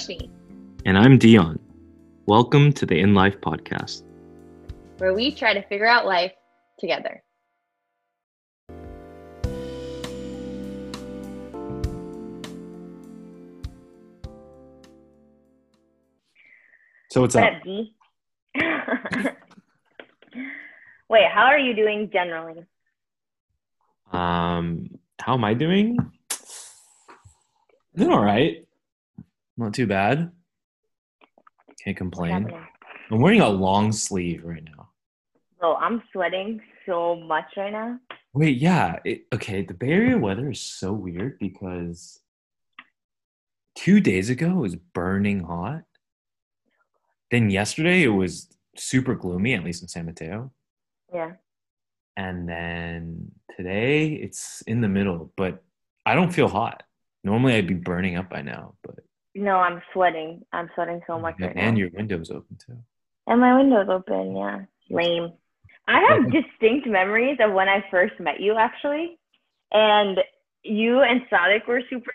Roshni, And I'm Dion. Welcome to the In Life podcast. where we try to figure out life together. So what's up? up, Wait, how are you doing generally? Um, how am I doing? Doing all right. Not too bad. Can't complain. I'm wearing a long sleeve right now. Bro, I'm sweating so much right now. Wait, yeah. It, okay, the Bay Area weather is so weird because two days ago it was burning hot. Then yesterday it was super gloomy, at least in San Mateo. Yeah. and then today it's in the middle but i don't feel hot normally i'd be burning up by now but No, I'm sweating. I'm sweating so much right and now. your window's open too And my window's open, yeah. Lame. I have distinct memories of when I first met you actually. And you and Sadik were super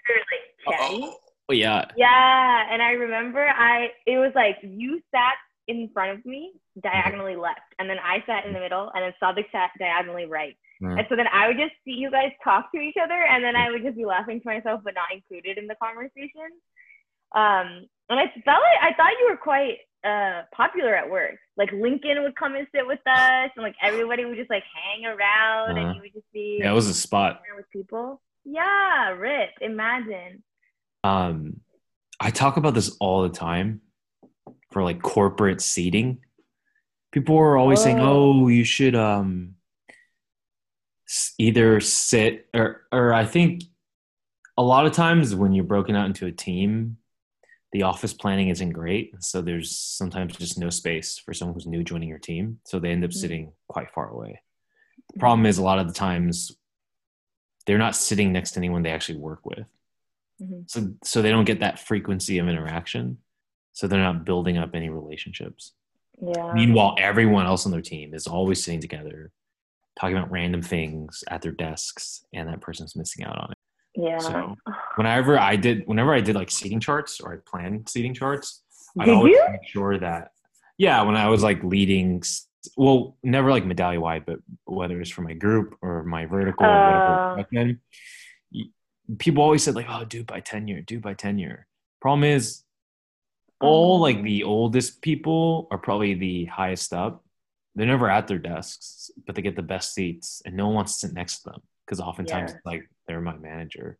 like chatty. oh yeah Yeah, and I remember I it was like you sat in front of me diagonally left, and then I sat in the middle, and then Sadik sat diagonally right. Uh, And so then I would just see you guys talk to each other, and then I would just be laughing to myself, but not included in the conversation. Um, and I felt like I thought you were quite uh popular at work. Like Lincoln would come and sit with us, and like everybody would just like hang around, Uh-huh. and you would just be yeah it was a spot with people. Yeah, Rip, imagine. um i talk about this all the time for like corporate seating people are always saying Oh. oh you should um either sit or or i think a lot of times when you're broken out into a team the office planning isn't great so there's sometimes just no space for someone who's new joining your team so they end up Mhm. sitting quite far away the problem is a lot of the times they're not sitting next to anyone they actually work with Mhm. so so they don't get that frequency of interaction so they're not building up any relationships Yeah. meanwhile everyone else on their team is always sitting together talking about random things at their desks and that person's missing out on it Yeah. so whenever i did whenever i did like seating charts or i planned seating charts i always you? make sure that yeah when i was like leading well never like medallion wide but whether it's for my group or my vertical or Uh. whatever then people always said like oh do it by tenure do by tenure problem is all like Oh. the oldest people are probably the highest up they're never at their desks but they get the best seats and no one wants to sit next to them because oftentimes Yeah. like they're my manager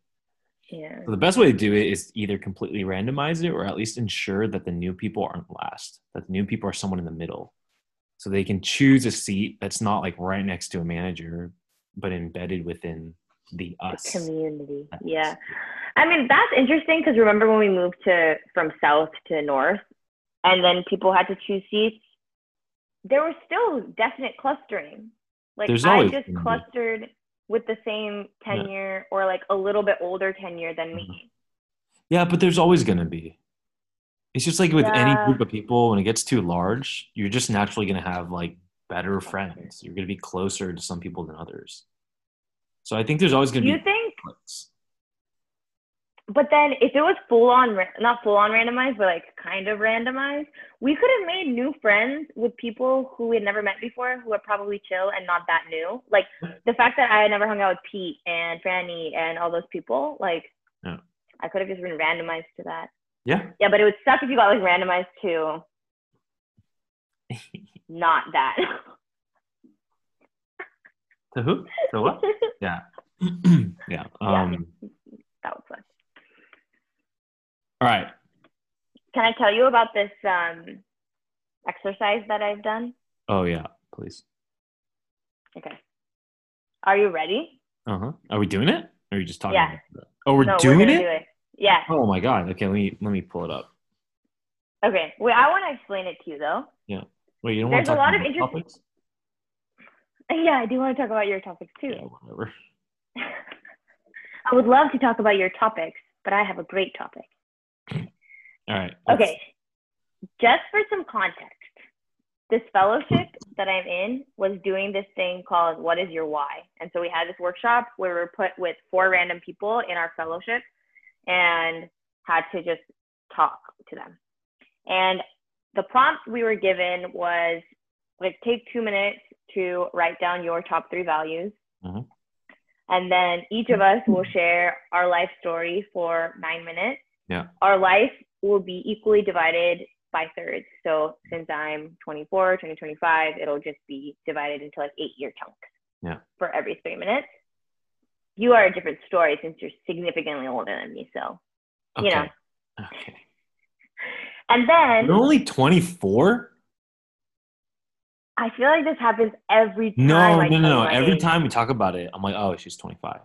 Yeah. so the best way to do it is either completely randomize it or at least ensure that the new people aren't last, that the new people are someone in the middle. So they can choose a seat that's not like right next to a manager, but embedded within the The us. community. Yeah. I mean, that's interesting because remember when we moved to from south to north and then people had to choose seats, there was still definite clustering. Like There's I just clustered with the same tenure or like a little bit older tenure than Mm-hmm. me. Yeah, but there's always going to be. It's just like with any group of people, when it gets too large, you're just naturally going to have like better friends. You're going to be closer to some people than others. So I think there's always going to you be think conflicts. But then if it was full on not full on randomized, but like kind of randomized, we could have made new friends with people who we had never met before, who are probably chill and not that new. Like the fact that I had never hung out with Pete and Franny and all those people, like Yeah. I could have just been randomized to that. Yeah. Yeah, but it would suck if you got like randomized to not that. To who? To what? Yeah. yeah. Um, that would suck. All right. Can I tell you about this um, exercise that I've done? Oh yeah, please. Okay. Are you ready? Uh huh. Are we doing it? Or are you just talking? Yeah. about it? Oh, we're no, doing we're it. do it. Yeah. Oh my god. Okay, let me let me pull it up. Okay. Wait, I want to explain it to you though. Yeah. Wait, you don't There's want to a talk lot of about topics? Yeah, I do want to talk about your topics too. Yeah, whatever. I would love to talk about your topics, but I have a great topic. All right. Okay. Just for some context, this fellowship that I'm in was doing this thing called What is Your Why? And so we had this workshop where we were put with four random people in our fellowship and had to just talk to them. And the prompt we were given was like take two minutes to write down your top three values. Mhm. And then each of us will share our life story for nine minutes. Yeah. Our life will be equally divided by thirds. So since I'm 24, 20, 25, it'll just be divided into like eight year chunks. Yeah. For every three minutes. You are a different story since you're significantly older than me. So, you know. Okay. And then You're only 24? I feel like this happens every time. No, I no, no, no. Every age. time we talk about it, I'm like, oh, she's 25.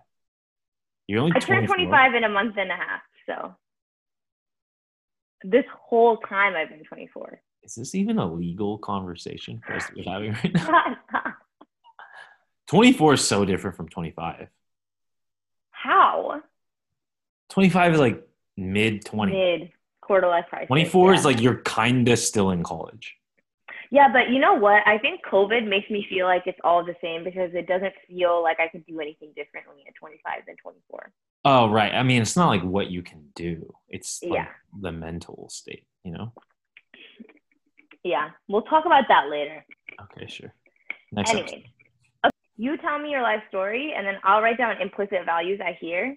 You're only I turned 25 in a month and a half. So this whole time I've been 24. Is this even a legal conversation for us to be having right now? 24 is so different from 25. How? 25 is like mid 20. Mid quarter life crisis. 24 yeah. is like you're kind of still in college. Yeah, but you know what? I think COVID makes me feel like it's all the same because it doesn't feel like I can do anything differently at 25 than 24. Oh, right. I mean, it's not like what you can do, it's like Yeah. the mental state, you know? Yeah, we'll talk about that later. Okay, sure. Next Anyways, okay, you tell me your life story, and then I'll write down implicit values I hear,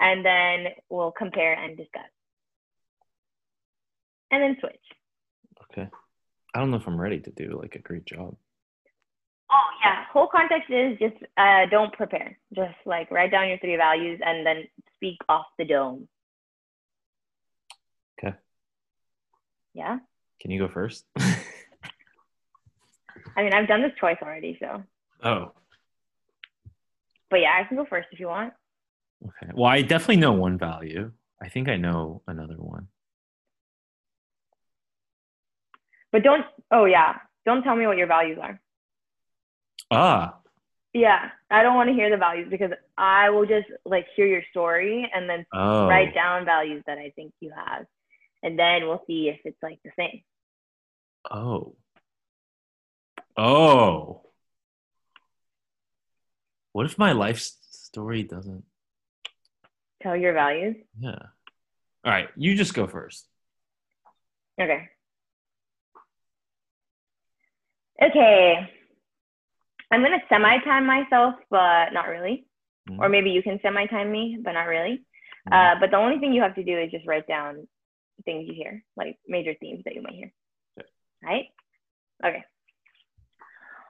and then we'll compare and discuss. And then switch. Okay. I don't know if I'm ready to do like a great job. Oh, yeah. Whole context is just uh, don't prepare. Just like write down your three values and then speak off the dome. Okay. Yeah. Can you go first? I mean, I've done this twice already, so. oh, But yeah, I can go first if you want. okay. Well, I definitely know one value. I think I know another one. But don't, oh, yeah. Don't tell me what your values are. Ah, Yeah. I don't want to hear the values because I will just like hear your story and then oh. write down values that I think you have. And then we'll see if it's like the same. Oh. Oh. What if my life story doesn't? Tell your values. Yeah. All right, you just go first. Okay. Okay. I'm going to semi time myself, but not really. Mhm. Or maybe you can semi time me, but not really. Mhm. Uh, but the only thing you have to do is just write down things you hear, like major themes that you might hear. Okay. Right? Okay.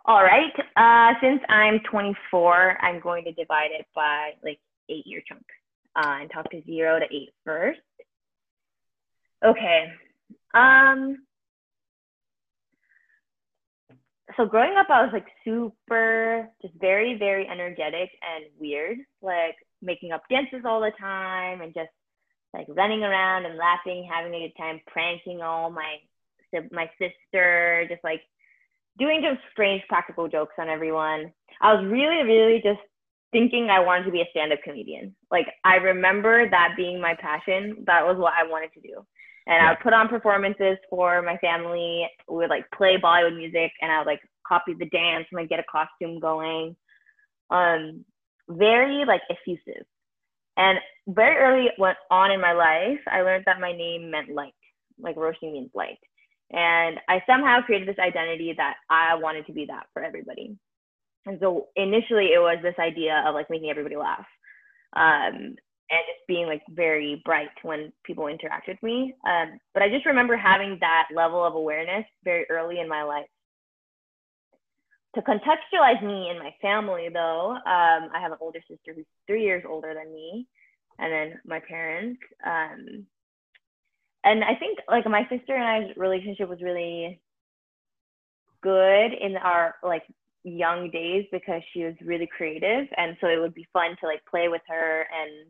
All right. Uh, since I'm 24, I'm going to divide it by like eight year chunk uh, and talk to zero to eight first. Okay. Um, so growing up, I was like super, just very, very energetic and weird, like making up dances all the time and just like running around and laughing, having a good time, pranking all my my sister, just like doing just strange practical jokes on everyone. I was really, really just thinking I wanted to be a stand-up comedian. Like I remember that being my passion. That was what I wanted to do. And I would put on performances for my family. We would like play Bollywood music and I would like copy the dance and like get a costume going. Um, very like effusive. And very early went on in my life, I learned that my name meant light, like Roshni means light. And I somehow created this identity that I wanted to be that for everybody. And so initially it was this idea of like making everybody laugh. Um, and just being like very bright when people interact with me. Um, but I just remember having that level of awareness very early in my life. To contextualize me and my family, though, um, I have an older sister who's three years older than me, and then my parents. Um, and I think like my sister and I's relationship was really good in our like young days because she was really creative, and so it would be fun to like play with her and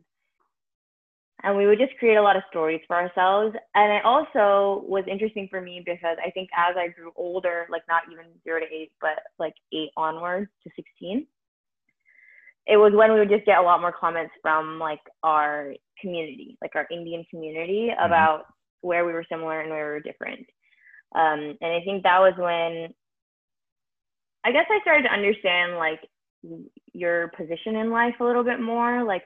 and we would just create a lot of stories for ourselves. And it also was interesting for me because I think as I grew older, like not even zero to eight, but like eight onwards to 16, it was when we would just get a lot more comments from like our community, like our Indian community about where we were similar and where we were different. Um, and I think that was when I guess I started to understand like your position in life a little bit more. Like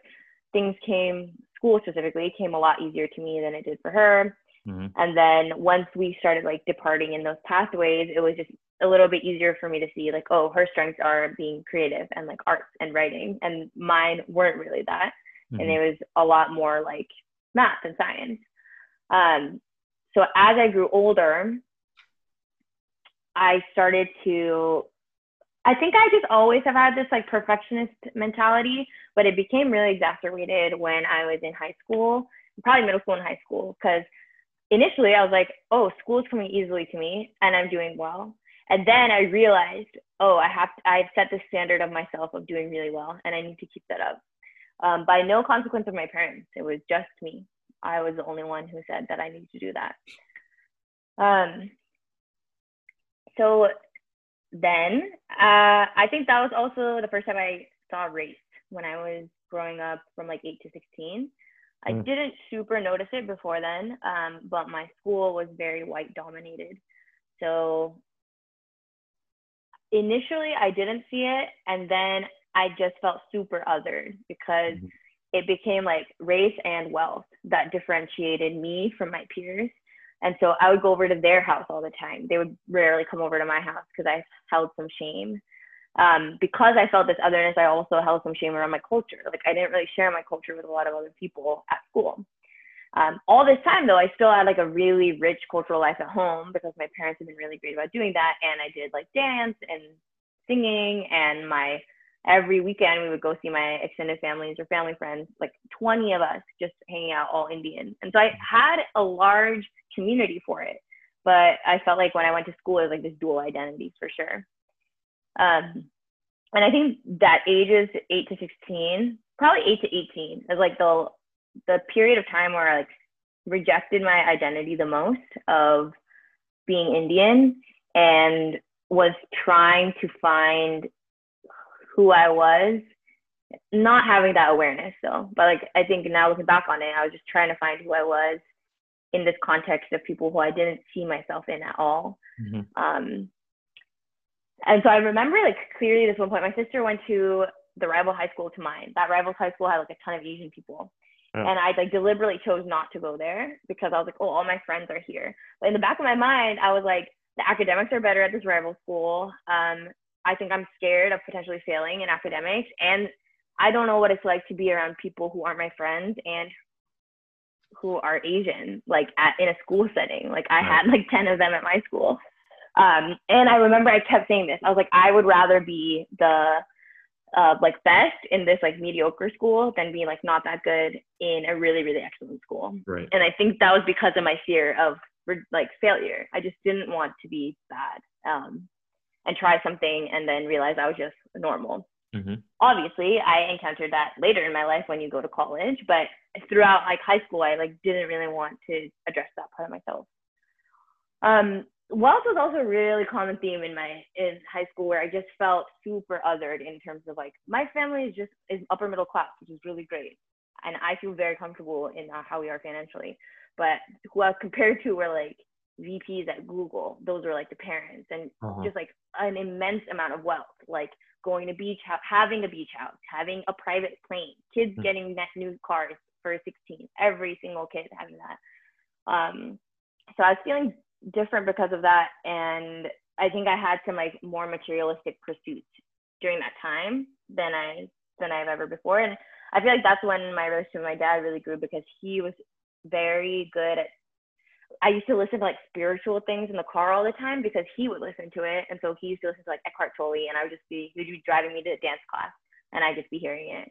things came school specifically came a lot easier to me than it did for her. Mhm. And then once we started like departing in those pathways, it was just a little bit easier for me to see like, oh, her strengths are being creative and like arts and writing, and mine weren't really that and Mhm. it was a lot more like math and science. Um, so as I grew older, I started to. I think I just always have had this like perfectionist mentality, but it became really exacerbated when I was in high school, probably middle school and high school, because initially I was like, oh, school is coming easily to me and I'm doing well. And then I realized, oh, I have to, I've set the standard of myself of doing really well and I need to keep that up um, by no consequence of my parents. It was just me. I was the only one who said that I needed to do that. Um, so then uh, I think that was also the first time I saw race when I was growing up from like 8 to 16. I Mm. didn't super notice it before then, um, but my school was very white dominated. So initially I didn't see it, and then I just felt super othered because Mhm. it became like race and wealth that differentiated me from my peers. And so I would go over to their house all the time. They would rarely come over to my house because I held some shame. Um, because I felt this otherness, I also held some shame around my culture. Like I didn't really share my culture with a lot of other people at school. Um, all this time though, I still had like a really rich cultural life at home because my parents had been really great about doing that. And I did like dance and singing and my every weekend we would go see my extended families or family friends, like 20 of us just hanging out all Indian. And so I had a large community for it. But I felt like when I went to school, it was like this dual identity for sure. Um, and I think that ages eight to 16, probably eight to 18 is like the, the period of time where I like rejected my identity the most of being Indian and was trying to find who I was, not having that awareness though. But like I think now looking back on it, I was just trying to find who I was in this context of people who I didn't see myself in at all. Mhm. Um, and so I remember like clearly this one point, my sister went to the rival high school to mine. That rival high school had like a ton of Asian people. Oh. And I like deliberately chose not to go there because I was like, oh, all my friends are here. But in the back of my mind, I was like, the academics are better at this rival school. Um, I think I'm scared of potentially failing in academics. And I don't know what it's like to be around people who aren't my friends and who are Asian, like at, in a school setting. Like I Right. had like 10 of them at my school. Um, and I remember I kept saying this. I was like, I would rather be the uh, like best in this like mediocre school than be like not that good in a really really excellent school. Right. And I think that was because of my fear of like failure. I just didn't want to be bad um, and try something and then realize I was just normal. Mhm. Obviously, I encountered that later in my life when you go to college, but throughout like high school, I like didn't really want to address that part of myself. Um, wealth was also a really common theme in my in high school where I just felt super othered in terms of like my family is just is upper middle class, which is really great, and I feel very comfortable in uh, how we are financially. But who I was compared to were like VPs at Google. Those were like the parents, and Uh-huh. just like an immense amount of wealth, like going to beach house, having a beach house, having a private plane, kids Hmm. getting net new cars for 16, every single kid having that. Um, so I was feeling different because of that, and I think I had some like more materialistic pursuits during that time than I than I've ever before, and I feel like that's when my relationship with my dad really grew because he was very good at I used to listen to like spiritual things in the car all the time because he would listen to it. And so he used to listen to like Eckhart Tolle and I would just be, he would be driving me to dance class and I'd just be hearing it.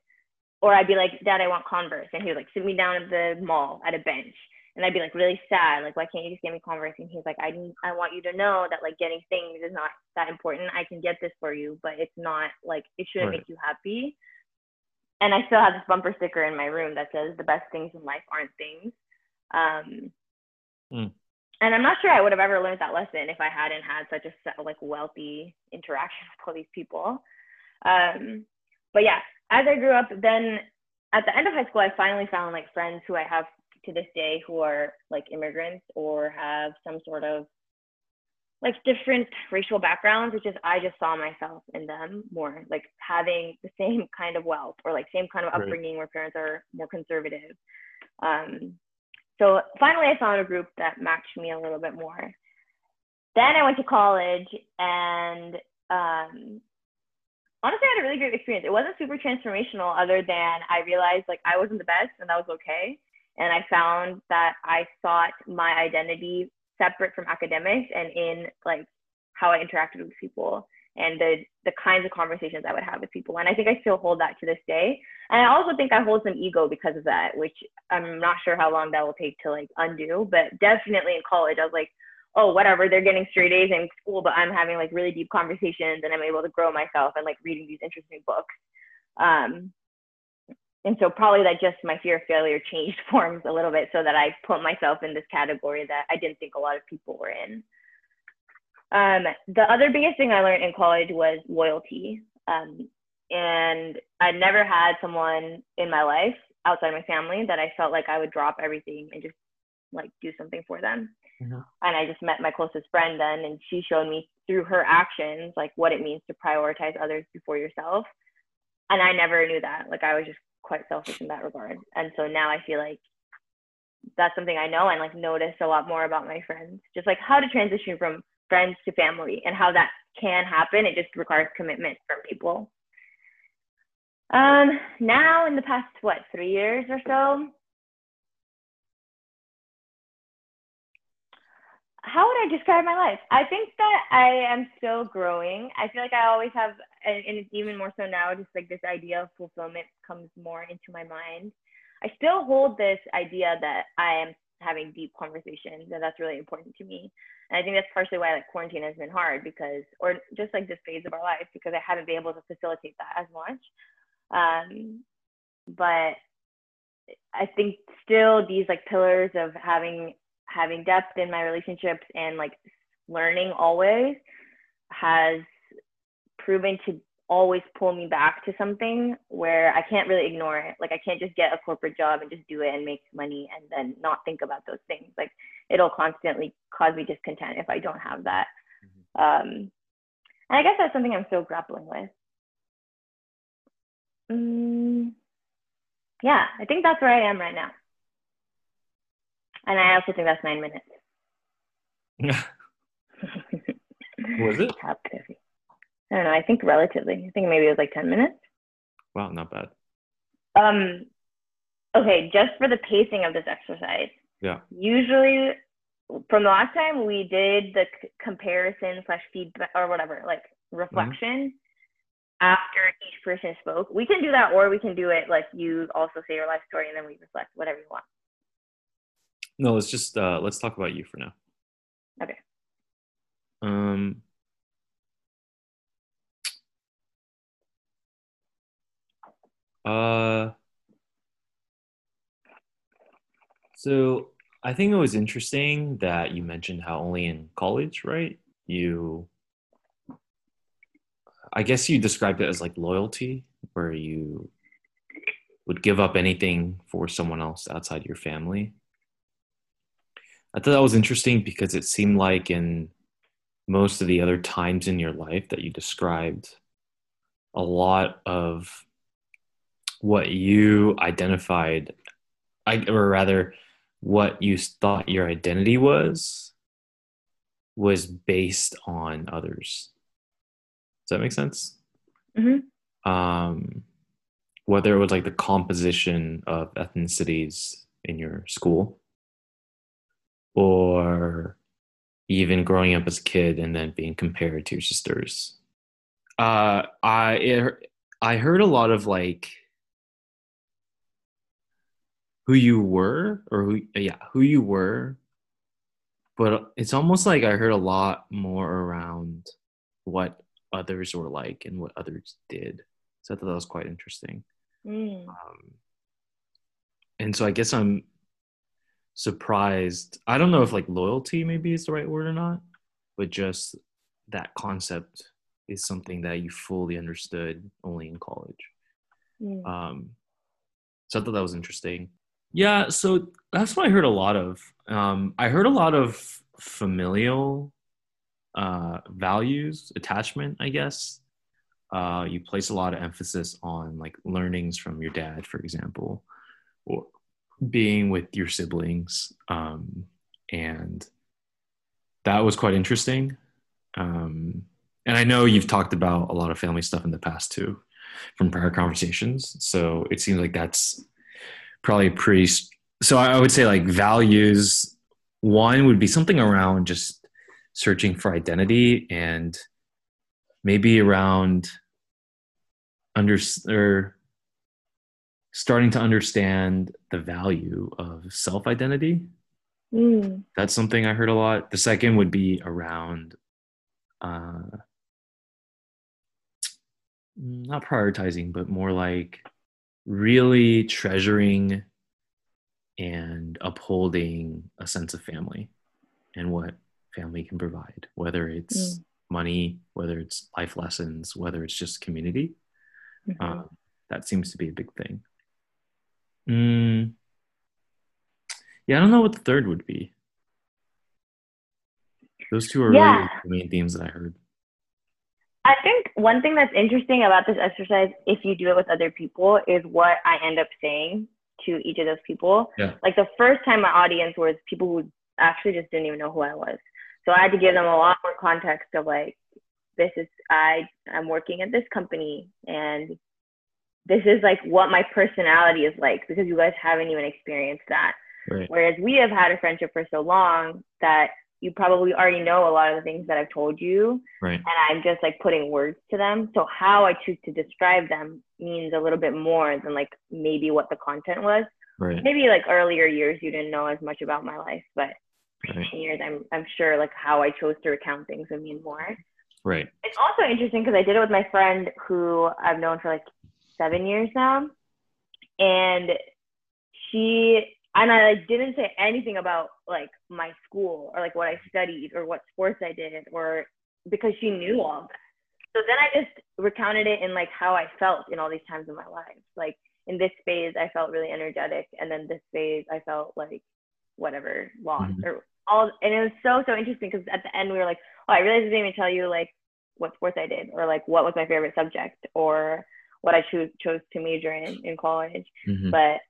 Or I'd be like, Dad, I want Converse. And he would like sit me down at the mall at a bench. And I'd be like really sad, like, why can't you just get me Converse? And he's like, I need, I want you to know that like getting things is not that important. I can get this for you, but it's not like it shouldn't Right. make you happy. And I still have this bumper sticker in my room that says the best things in life aren't things. Um, Mm. and I'm not sure I would have ever learned that lesson if I hadn't had such a like wealthy interaction with all these people. Um, but yeah, as I grew up, then at the end of high school, I finally found like friends who I have to this day who are like immigrants or have some sort of like different racial backgrounds, which is I just saw myself in them more, like having the same kind of wealth or like same kind of Right. upbringing where parents are more conservative. Um, so finally I found a group that matched me a little bit more. Then I went to college and um, honestly I had a really great experience. It wasn't super transformational other than I realized like I wasn't the best and that was okay. And I found that I sought my identity separate from academics and in like how I interacted with people and the the kinds of conversations I would have with people. And I think I still hold that to this day. And I also think I hold some ego because of that, which I'm not sure how long that will take to like undo. But definitely in college, I was like, oh, whatever, they're getting straight A's in school, but I'm having like really deep conversations and I'm able to grow myself and like reading these interesting books. Um, and so probably that just my fear of failure changed forms a little bit so that I put myself in this category that I didn't think a lot of people were in. Um, the other biggest thing I learned in college was loyalty. Um, and I never had someone in my life outside my family that I felt like I would drop everything and just like do something for them. Mm-hmm. And I just met my closest friend then, and she showed me through her actions like what it means to prioritize others before yourself. And I never knew that. Like I was just quite selfish in that regard. And so now I feel like that's something I know and like notice a lot more about my friends, just like how to transition from friends to family and how that can happen. It just requires commitment from people. Um, now in the past, what, three years or so, how would I describe my life? I think that I am still growing. I feel like I always have, and it's even more so now, just like this idea of fulfillment comes more into my mind. I still hold this idea that I am having deep conversations, and that's really important to me. And I think that's partially why like quarantine has been hard because, or just like this phase of our life, because I haven't been able to facilitate that as much. Um, but I think still these like pillars of having having depth in my relationships and like learning always has proven to always pull me back to something where I can't really ignore it. Like I can't just get a corporate job and just do it and make money and then not think about those things. Like it'll constantly cause me discontent if I don't have that. Mm-hmm. Um, and I guess that's something I'm still grappling with. Mm, yeah, I think that's where I am right now. And I also think that's nine minutes. was it? I don't know. I think relatively. I think maybe it was like 10 minutes. Wow, not bad. Um, okay, just for the pacing of this exercise. Yeah. Usually, from the last time we did the c- comparison slash feedback or whatever, like reflection mm-hmm. After each person spoke. We can do that, or we can do it like you also say your life story and then we reflect whatever you want. No, let's just uh, let's talk about you for now. Okay. Um. Uh. So I think it was interesting that you mentioned how only in college, right? You, I guess you described it as like loyalty, where you would give up anything for someone else outside your family. I thought that was interesting because it seemed like in most of the other times in your life that you described, a lot of what you identified, or rather, what you thought your identity was, was based on others. Does that make sense? Mm-hmm. Um, whether it was like the composition of ethnicities in your school or even growing up as a kid and then being compared to your sisters. Uh, I it, I heard a lot of like who you were or who yeah who you were, but it's almost like I heard a lot more around what others were like and what others did. So I thought that was quite interesting. Mm. Um, and so I guess I'm surprised. I don't know if like loyalty maybe is the right word or not, but just that concept is something that you fully understood only in college. Mm. Um, so I thought that was interesting. Yeah, so that's what I heard a lot of. Um, I heard a lot of familial uh, values, attachment, I guess. Uh, you place a lot of emphasis on like learnings from your dad, for example, or being with your siblings, um, and that was quite interesting. Um, and I know you've talked about a lot of family stuff in the past too, from prior conversations. So it seems like that's probably pretty. So I would say like values. One would be something around just searching for identity and maybe around under or starting to understand the value of self identity. Mm. That's something I heard a lot. The second would be around uh, not prioritizing, but more like really treasuring and upholding a sense of family and what family can provide, whether it's Mm. money, whether it's life lessons, whether it's just community. Mhm. Um, that seems to be a big thing. Mm. Yeah, I don't know what the third would be. Those two are Yeah. really the main themes that I heard. I think one thing that's interesting about this exercise, if you do it with other people, is what I end up saying to each of those people. Yeah. Like the first time my audience was people who actually just didn't even know who I was. So I had to give them a lot more context of like, this is I I'm working at this company and this is like what my personality is like because you guys haven't even experienced that. Right. Whereas we have had a friendship for so long that you probably already know a lot of the things that I've told you Right. and I'm just like putting words to them. So how I choose to describe them means a little bit more than like maybe what the content was. Right. Maybe like earlier years you didn't know as much about my life, but Years I'm I'm sure like how I chose to recount things would mean more. Right. It's also interesting because I did it with my friend who I've known for like seven years now, and she and I like, didn't say anything about like my school or like what I studied or what sports I did or because she knew all that. So then I just recounted it in like how I felt in all these times in my life. Like in this phase, I felt really energetic, and then this phase, I felt like whatever lost Mhm. or all. And it was so so interesting because at the end we were like, oh, I realized I didn't even tell you like what sports I did or like what was my favorite subject or what I chose chose to major in in college. Mhm. But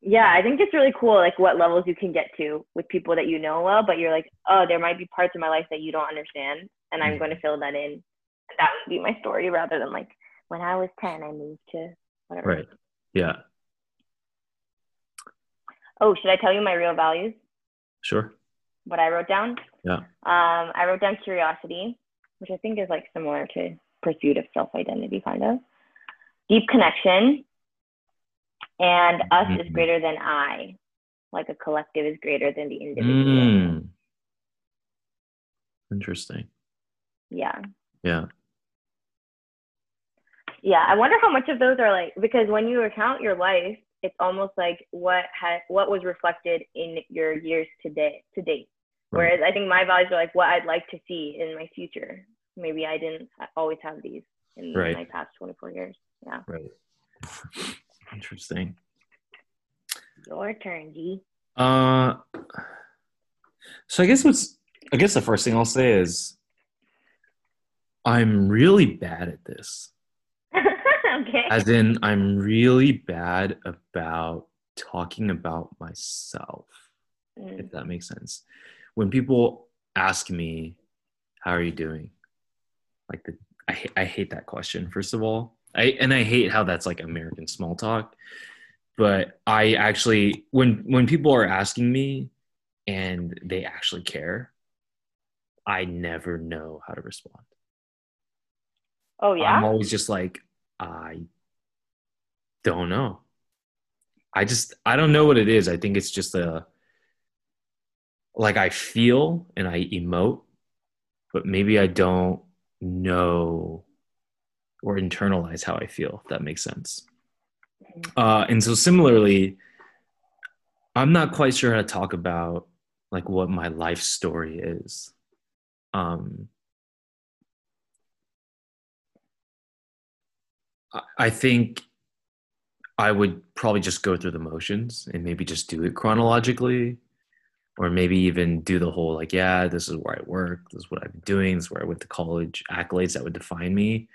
yeah, I think it's really cool like what levels you can get to with people that you know well, but you're like, oh, there might be parts of my life that you don't understand, and I'm Mhm. going to fill that in. And that would be my story rather than like when I was ten, I moved to whatever. Right. Yeah. Oh, should I tell you my real values? Sure. What I wrote down? Yeah. Um, I wrote down curiosity, which I think is like similar to pursuit of self identity, kind of. Deep connection, and us is Mhm. greater than I, like a collective is greater than the individual. Mm. Interesting. Yeah. Yeah. Yeah. I wonder how much of those are like because when you recount your life, it's almost like what has what was reflected in your years today to date. Whereas I think my values are like what I'd like to see in my future. Maybe I didn't always have these in Right. my past 24 years. Yeah. Right. Interesting. Your turn, G. Uh, so I guess what's I guess the first thing I'll say is I'm really bad at this. Okay. As in, I'm really bad about talking about myself, Mm. if that makes sense. When people ask me, "How are you doing?" Like the I I hate that question. First of all, I and I hate how that's like American small talk. But I actually, when when people are asking me, and they actually care, I never know how to respond. Oh yeah. I'm always just like, I don't know. I just, I don't know what it is. I think it's just a, like I feel and I emote, but maybe I don't know or internalize how I feel, if that makes sense. Uh, and so similarly, I'm not quite sure how to talk about like what my life story is. Um, I- think I would probably just go through the motions and maybe just do it chronologically, or maybe even do the whole like, yeah, this is where I work, this is what I've been doing, this is where I went to college, accolades that would define me.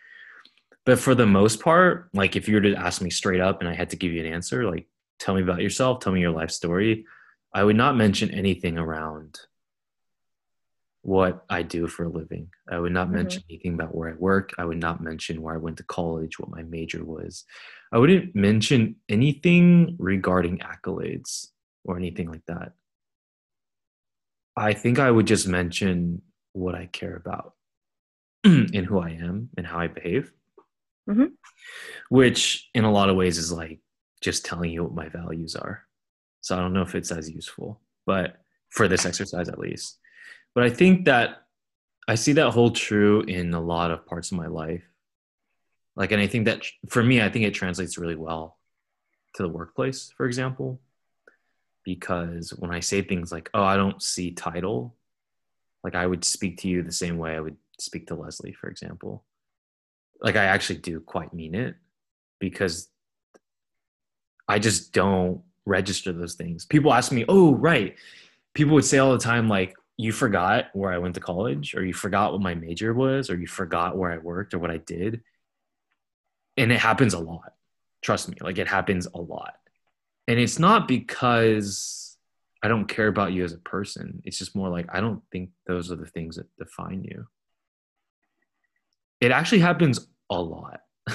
But for the most part, like if you were to ask me straight up and I had to give you an answer, like tell me about yourself, tell me your life story, I would not mention anything around what I do for a living. I would not Mhm. mention anything about where I work. I would not mention where I went to college, what my major was. I wouldn't mention anything regarding accolades or anything like that. I think I would just mention what I care about and who I am and how I behave. Mhm. Which, in a lot of ways, is like just telling you what my values are. So I don't know if it's as useful, but for this exercise at least. But I think that I see that hold true in a lot of parts of my life. Like, and I think that for me, I think it translates really well to the workplace, for example, because when I say things like, oh, I don't see title, like I would speak to you the same way I would speak to Leslie, for example. Like, I actually do quite mean it because I just don't register those things. People ask me, oh, right. People would say all the time, like, you forgot where I went to college, or you forgot what my major was, or you forgot where I worked or what I did. And it happens a lot. Trust me, like, it happens a lot. And it's not because I don't care about you as a person. It's just more like, I don't think those are the things that define you. It actually happens a lot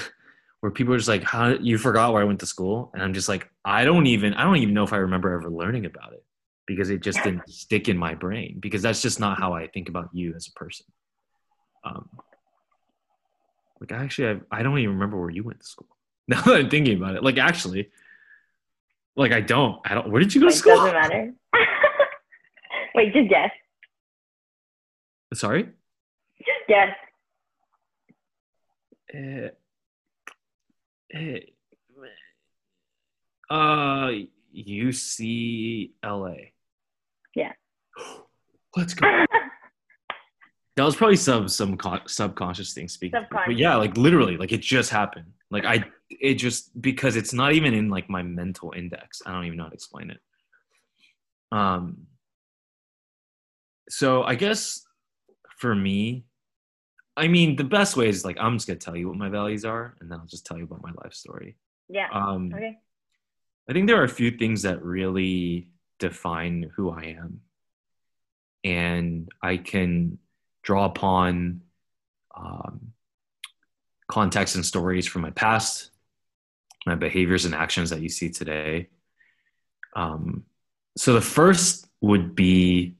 where people are just like, "How you forgot where I went to school?" And I'm just like, I don't even I don't even know if I remember ever learning about it because it just didn't stick in my brain because that's just not how I think about you as a person. Um, like actually, I I don't even remember where you went to school. Now that I'm thinking about it, like actually, like I don't. I don't. Where did you go to school? doesn't matter. Wait, just guess. Sorry. Just guess. Uh, uh, UCLA. Yeah. Let's go. That was probably some some con- subconscious thing speaking. me. But yeah, like literally, like it just happened. Like I, it just because it's not even in like my mental index. I don't even know how to explain it. Um. So I guess for me, I mean, the best way is like I'm just gonna tell you what my values are, and then I'll just tell you about my life story. yeah. Um, Okay. I think there are a few things that really define who I am. And I can draw upon um, context and stories from my past, my behaviors and actions that you see today. Um, so the first would be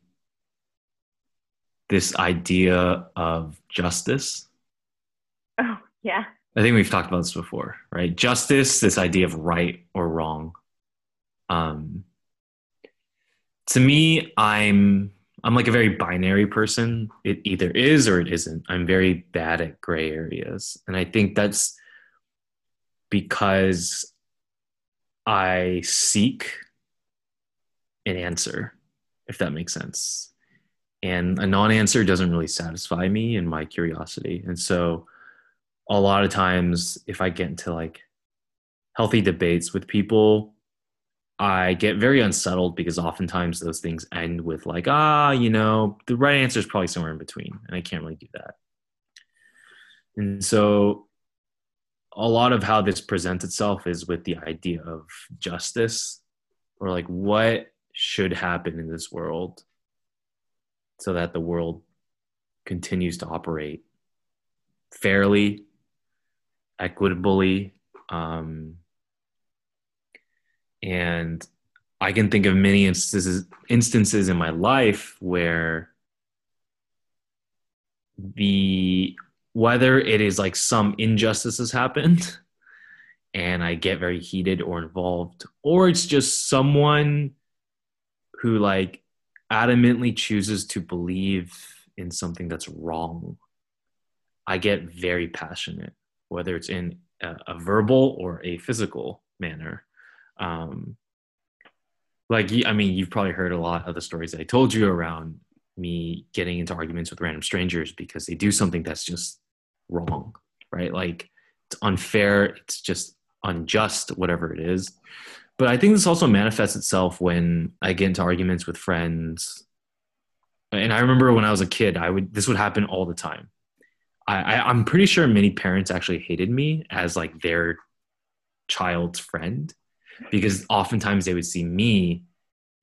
this idea of justice. Oh, yeah. I think we've talked about this before, right? Justice, this idea of right or wrong. Um, to me, I'm I'm like a very binary person. It either is or it isn't. I'm very bad at gray areas, and I think that's because I seek an answer, if that makes sense. And a non-answer doesn't really satisfy me and my curiosity, and so a lot of times if i get into like healthy debates with people i get very unsettled because oftentimes those things end with like ah you know the right answer is probably somewhere in between and i can't really do that. And so a lot of how this presents itself is with the idea of justice or like what should happen in this world so that the world continues to operate fairly equitably um, and i can think of many instances instances in my life where the whether it is like some injustice has happened and i get very heated or involved or it's just someone who like adamantly chooses to believe in something that's wrong i get very passionate whether it's in a, a verbal or a physical manner. Um, like, I mean, you've probably heard a lot of the stories that I told you around me getting into arguments with random strangers because they do something that's just wrong, right? Like, it's unfair, it's just unjust, whatever it is. But I think this also manifests itself when I get into arguments with friends. And I remember when I was a kid, I would this would happen all the time. I, I I'm pretty sure many parents actually hated me as like their child's friend because oftentimes they would see me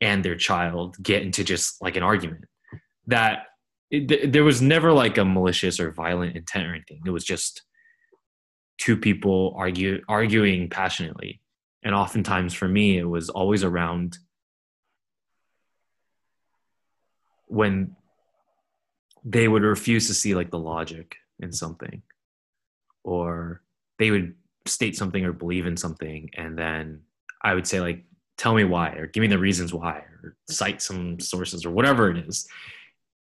and their child get into just like an argument that it, there was never like a malicious or violent intent or anything. It was just two people argue arguing passionately, and oftentimes for me, it was always around when they would refuse to see like the logic in something, or they would state something or believe in something, and then I would say like, "Tell me why," or "Give me the reasons why," or cite some sources or whatever it is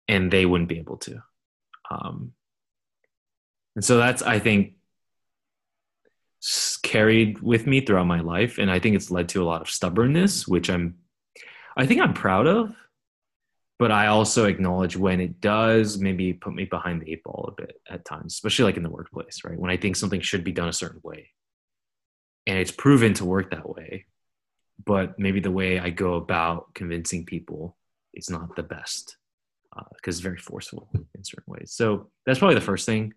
and they wouldn't be able to. Um, and so that's, I think, carried with me throughout my life. And I think it's led to a lot of stubbornness, which I'm, I think I'm proud of. But I also acknowledge when it does maybe put me behind the eight ball a bit at times, especially like in the workplace, right? When I think something should be done a certain way and it's proven to work that way, but maybe the way I go about convincing people is not the best because uh, it's very forceful in certain ways. So that's probably the first thing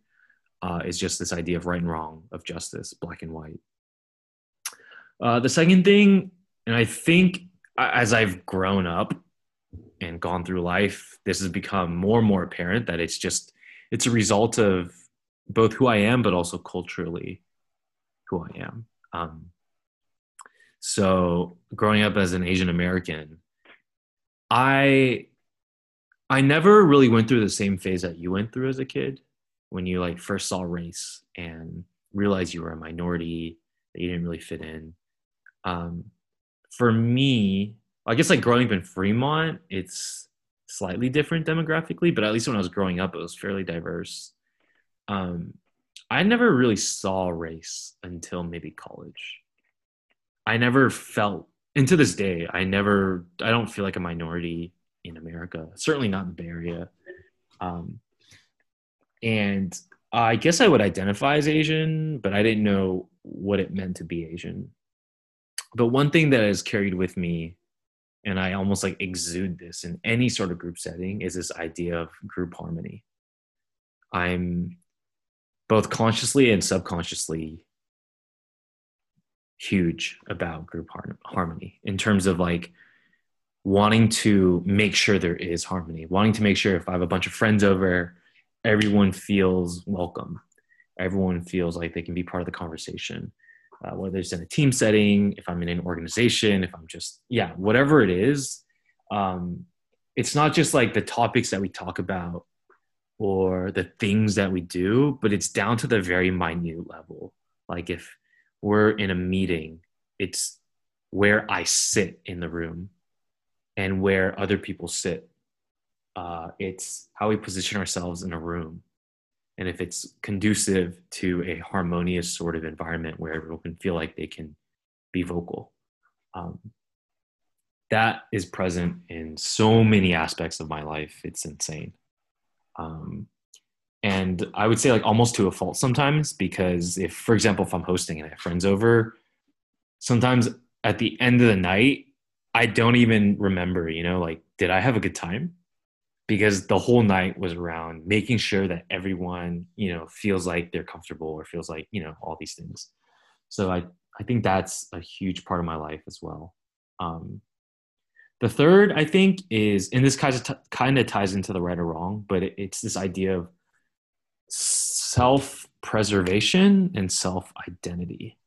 uh, is just this idea of right and wrong, of justice, black and white. Uh, the second thing, and I think as I've grown up and gone through life, this has become more and more apparent that it's just it's a result of both who I am, but also culturally who I am. Um, so growing up as an Asian American, I I never really went through the same phase that you went through as a kid when you like first saw race and realized you were a minority that you didn't really fit in. Um, for me, I guess like growing up in Fremont, it's slightly different demographically, but at least when I was growing up, it was fairly diverse. Um, I never really saw race until maybe college. I never felt, and to this day, I never, I don't feel like a minority in America, certainly not in the Bay Area. Um, and I guess I would identify as Asian, but I didn't know what it meant to be Asian. But one thing that has carried with me, and I almost like exude this in any sort of group setting, is this idea of group harmony. I'm both consciously and subconsciously huge about group harmony in terms of like wanting to make sure there is harmony, wanting to make sure if I have a bunch of friends over, everyone feels welcome. Everyone feels like they can be part of the conversation, uh, whether it's in a team setting, if I'm in an organization, if I'm just, yeah, whatever it is. Um, it's not just like the topics that we talk about or the things that we do, but it's down to the very minute level. Like if we're in a meeting, it's where I sit in the room and where other people sit. Uh, it's how we position ourselves in a room. And if it's conducive to a harmonious sort of environment where everyone can feel like they can be vocal. Um, that is present in so many aspects of my life. It's insane. Um, and I would say like almost to a fault sometimes because if, for example, if I'm hosting and I have friends over, sometimes at the end of the night, I don't even remember, you know, like, did I have a good time? Because the whole night was around making sure that everyone, you know, feels like they're comfortable or feels like, you know, all these things. So I, I think that's a huge part of my life as well. Um, the third, I think, is, and this kind of, t- kind of ties into the right or wrong, but it, it's this idea of self preservation and self identity.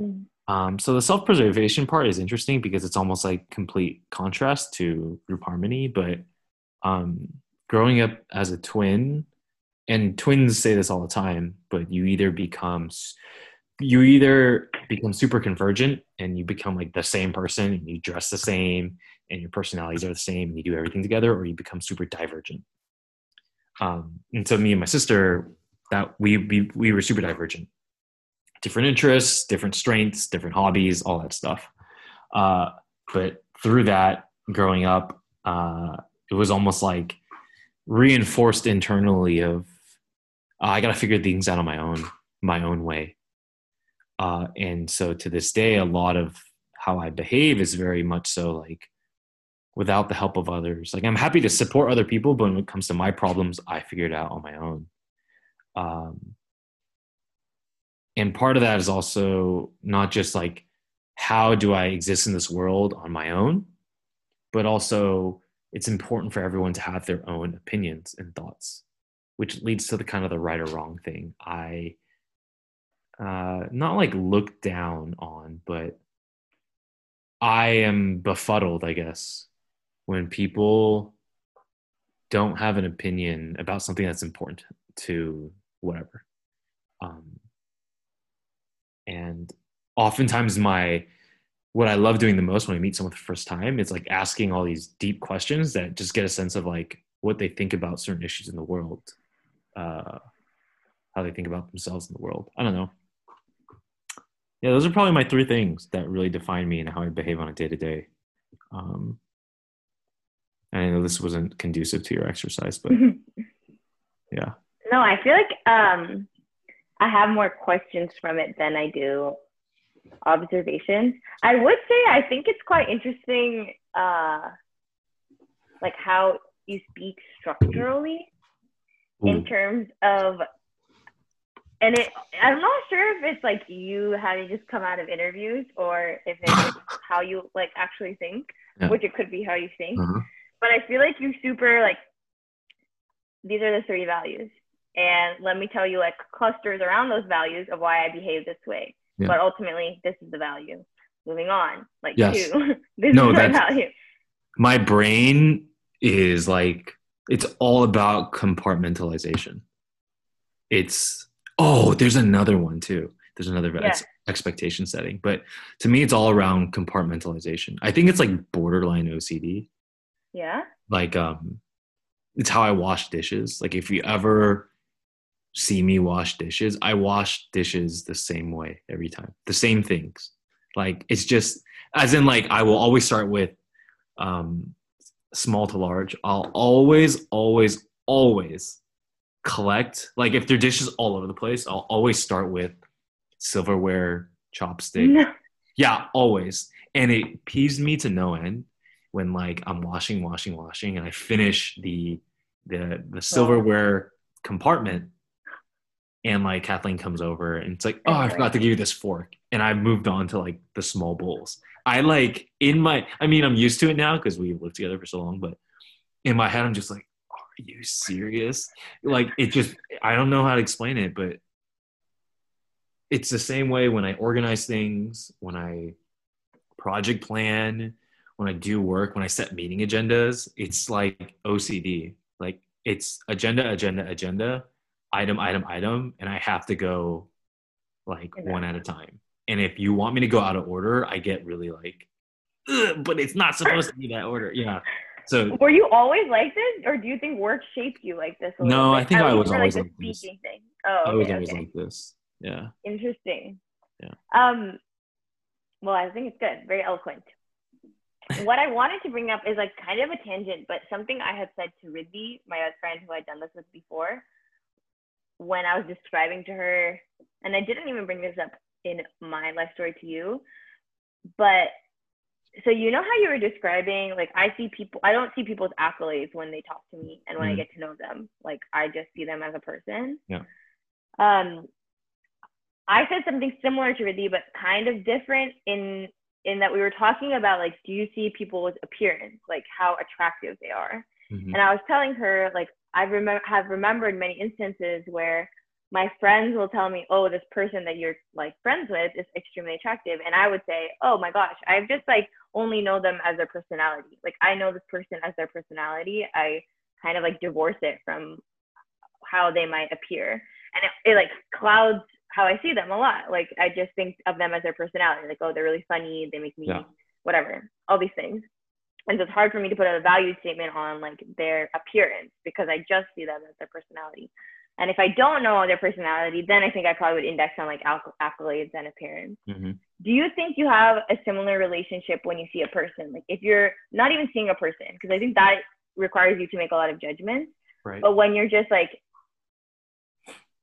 Mm. Um, so the self-preservation part is interesting because it's almost like complete contrast to group harmony. But um, growing up as a twin, and twins say this all the time, but you either become you either become super convergent and you become like the same person and you dress the same and your personalities are the same and you do everything together, or you become super divergent. Um, and so me and my sister, that we we we were super divergent different interests, different strengths, different hobbies, all that stuff. Uh, but through that, growing up, uh, it was almost like reinforced internally of uh, I got to figure things out on my own, my own way. Uh, and so to this day, a lot of how I behave is very much so like without the help of others. Like I'm happy to support other people, but when it comes to my problems, I figure it out on my own. Um, and part of that is also not just like how do I exist in this world on my own? But also, it's important for everyone to have their own opinions and thoughts, which leads to the kind of the right or wrong thing. I uh, not like look down on, but I am befuddled, I guess, when people don't have an opinion about something that's important to whatever. Um, and oftentimes, my what I love doing the most when I meet someone for the first time is like asking all these deep questions that just get a sense of like what they think about certain issues in the world, uh, how they think about themselves in the world. I don't know. Yeah, those are probably my three things that really define me and how I behave on a day to day. Um, and I know this wasn't conducive to your exercise, but yeah. No, I feel like um, I have more questions from it than I do observations. I would say I think it's quite interesting, uh, like how you speak structurally Ooh. in terms of, and it. I'm not sure if it's like you having just come out of interviews or if it's how you like actually think, yeah. which it could be how you think. Uh-huh. But I feel like you super like these are the three values. And let me tell you like clusters around those values of why I behave this way. Yeah. But ultimately this is the value. Moving on. Like yes. two. this no, is my value. My brain is like it's all about compartmentalization. It's oh, there's another one too. There's another yeah. expectation setting. But to me it's all around compartmentalization. I think it's like borderline OCD yeah. Like um it's how I wash dishes. Like if you ever see me wash dishes, I wash dishes the same way every time. The same things. Like it's just as in like I will always start with um small to large. I'll always always always collect like if there are dishes all over the place, I'll always start with silverware, chopstick. No. Yeah, always. And it peeves me to no end when like I'm washing, washing, washing, and I finish the the the silverware compartment, and like Kathleen comes over and it's like, oh, I forgot to give you this fork, and I moved on to like the small bowls. I like in my, I mean, I'm used to it now because we've lived together for so long, but in my head, I'm just like, you serious? Like it just, I don't know how to explain it, but it's the same way when I organize things, when I project plan, when I do work, when I set meeting agendas, it's like OCD. Like it's agenda, agenda, agenda, item, item, item, and I have to go like yeah. one at a time. And if you want me to go out of order, I get really like, but it's not supposed to be that order. Yeah. So were you always like this, or do you think work shaped you like this? no, bit? I think I was always like, like this. Thing? Oh, okay, I was always like this. Yeah. Interesting. Yeah. Um. Well, I think it's good. Very eloquent what I wanted to bring up is like kind of a tangent, but something I had said to Riddhi, my best friend who I'd done this with before, when I was describing to her, and I didn't even bring this up in my life story to you, but so you know how you were describing like I see people I don't see people's accolades when they talk to me and when mm I get to know them. Like I just see them as a person. Yeah. Um I said something similar to Riddhi, but kind of different in in that we were talking about like do you see people's appearance like how attractive they are mm-hmm. and i was telling her like i remember have remembered many instances where my friends will tell me oh this person that you're like friends with is extremely attractive and i would say oh my gosh i've just like only know them as their personality like i know this person as their personality i kind of like divorce it from how they might appear and it, it like clouds how I see them a lot. Like I just think of them as their personality. Like, oh, they're really funny. They make me yeah. whatever, all these things. And so it's hard for me to put a value statement on like their appearance because I just see them as their personality. And if I don't know their personality, then I think I probably would index on like accolades and appearance. Mm-hmm. Do you think you have a similar relationship when you see a person? Like if you're not even seeing a person, because I think that requires you to make a lot of judgments. Right. But when you're just like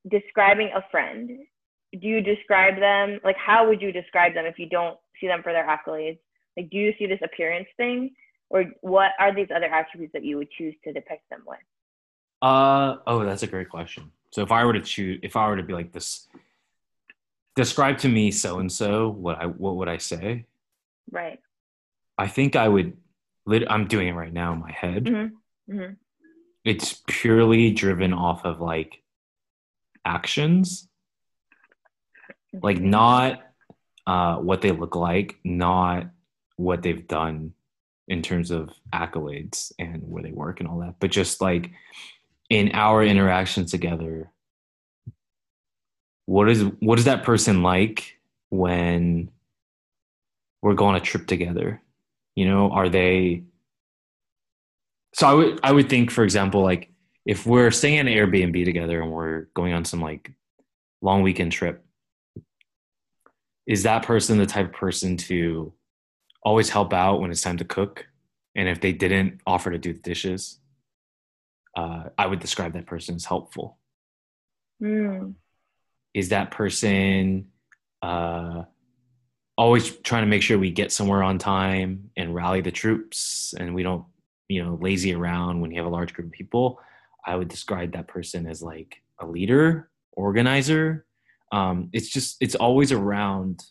describing a friend do you describe them like how would you describe them if you don't see them for their accolades like do you see this appearance thing or what are these other attributes that you would choose to depict them with uh oh that's a great question so if i were to choose if i were to be like this describe to me so and so, what I what would I say? Right. I think I would. I'm doing it right now in my head. Mm-hmm. Mm-hmm. It's purely driven off of like actions, like not uh, what they look like, not what they've done in terms of accolades and where they work and all that, but just like in our interactions together, what is what is that person like when we're going on a trip together? You know, are they so I would I would think, for example, like if we're staying in an Airbnb together and we're going on some like long weekend trip, is that person the type of person to always help out when it's time to cook? And if they didn't offer to do the dishes, uh, I would describe that person as helpful. Mm. Is that person uh, always trying to make sure we get somewhere on time and rally the troops and we don't you know lazy around when you have a large group of people i would describe that person as like a leader organizer um, it's just it's always around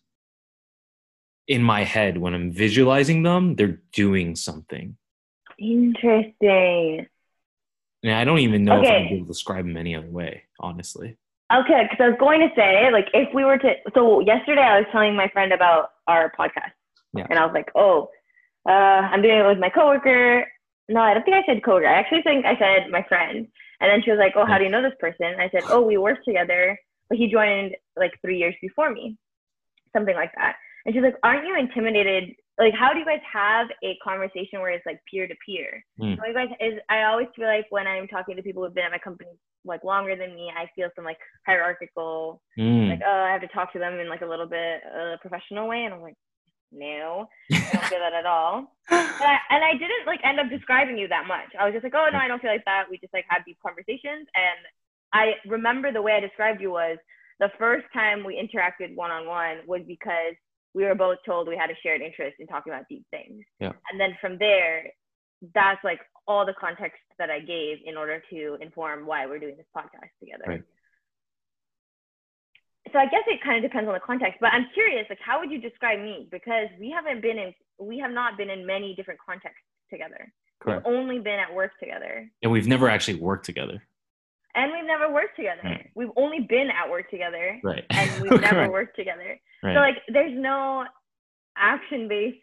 in my head when i'm visualizing them they're doing something Interesting. And i don't even know if Okay. i'm able to describe them any other way honestly Okay, because I was going to say, like, if we were to, so yesterday I was telling my friend about our podcast, Yeah. and I was like, oh, uh, I'm doing it with my coworker. No, I don't think I said coworker. I actually think I said my friend. And then she was like, oh, how do you know this person? And I said, oh, we worked together, but he joined like three years before me, something like that. And she's like, aren't you intimidated? Like, how do you guys have a conversation where it's like peer to peer? Hmm. You guys is I always feel like when I'm talking to people who've been at my company like longer than me, I feel some like hierarchical, Mm. like oh I have to talk to them in like a little bit uh, professional way, and I'm like, no, I don't feel that at all. And I, and I didn't like end up describing you that much. I was just like, oh no, I don't feel like that. We just like had deep conversations, and I remember the way I described you was the first time we interacted one on one was because we were both told we had a shared interest in talking about deep things. Yeah. And then from there, that's like all the context that I gave in order to inform why we're doing this podcast together. Right. So I guess it kind of depends on the context, but I'm curious, like, how would you describe me? Because we haven't been in, we have not been in many different contexts together. correct We've only been at work together, and we've never actually worked together and we've never worked together. Right. We've only been at work together, right and we've never worked together. Right So like, there's no action-based